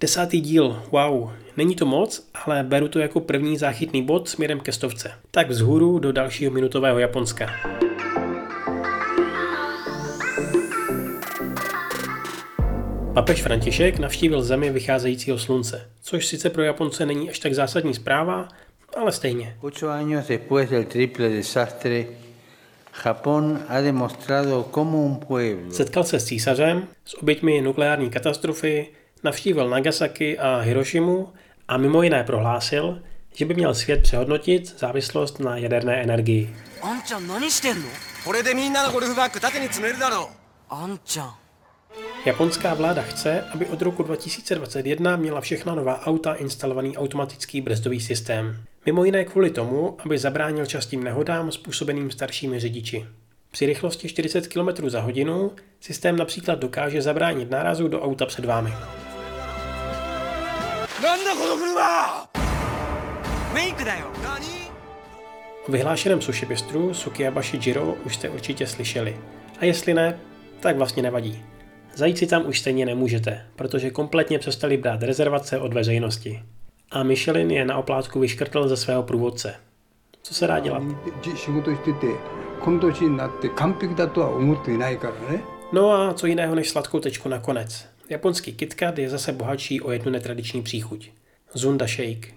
Desátý díl, wow, není to moc, ale beru to jako první záchytný bod směrem ke stovce. Tak vzhůru do dalšího minutového Japonska. Papež František navštívil zemi vycházejícího slunce, což sice pro Japonce není až tak zásadní zpráva, ale stejně. Ocho años después del triple desastre, Japón ha demostrado cómo un pueblo Setkal se s císařem, s oběťmi nukleární katastrofy, Navštívil Nagasaki a Hirošimu a mimo jiné prohlásil, že by měl svět přehodnotit závislost na jaderné energii. Japonská vláda chce, aby od roku 2021 měla všechna nová auta instalovaný automatický brzdový systém. Mimo jiné kvůli tomu, aby zabránil častým nehodám způsobeným staršími řidiči. Při rychlosti 40 km za hodinu systém například dokáže zabránit nárazu do auta před vámi. なんだこの車メイクだよ O vyhlášeném sushi bistru Sukiyabashi Jiro už jste určitě slyšeli. A jestli ne, tak vlastně nevadí. Zajít si tam už stejně nemůžete, protože kompletně přestali brát rezervace od veřejnosti. A Michelin je na oplátku vyškrtl ze svého průvodce. Co se dá dělat? じ仕事しててこの年になって完璧だとは思っていないからね No a co jiného než sladkou tečku nakonec. Japonský KitKat je zase bohatší o jednu netradiční příchuť. Zunda Shake.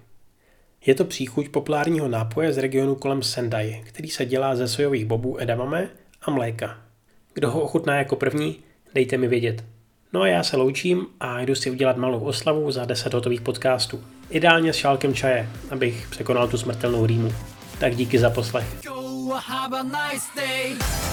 Je to příchuť populárního nápoje z regionu kolem Sendai, který se dělá ze sojových bobů edamame a mléka. Kdo ho ochutná jako první, dejte mi vědět. No a já se loučím a jdu si udělat malou oslavu za 10 hotových podcastů. Ideálně s šálkem čaje, abych překonal tu smrtelnou rýmu. Tak díky za poslech. Go have a nice day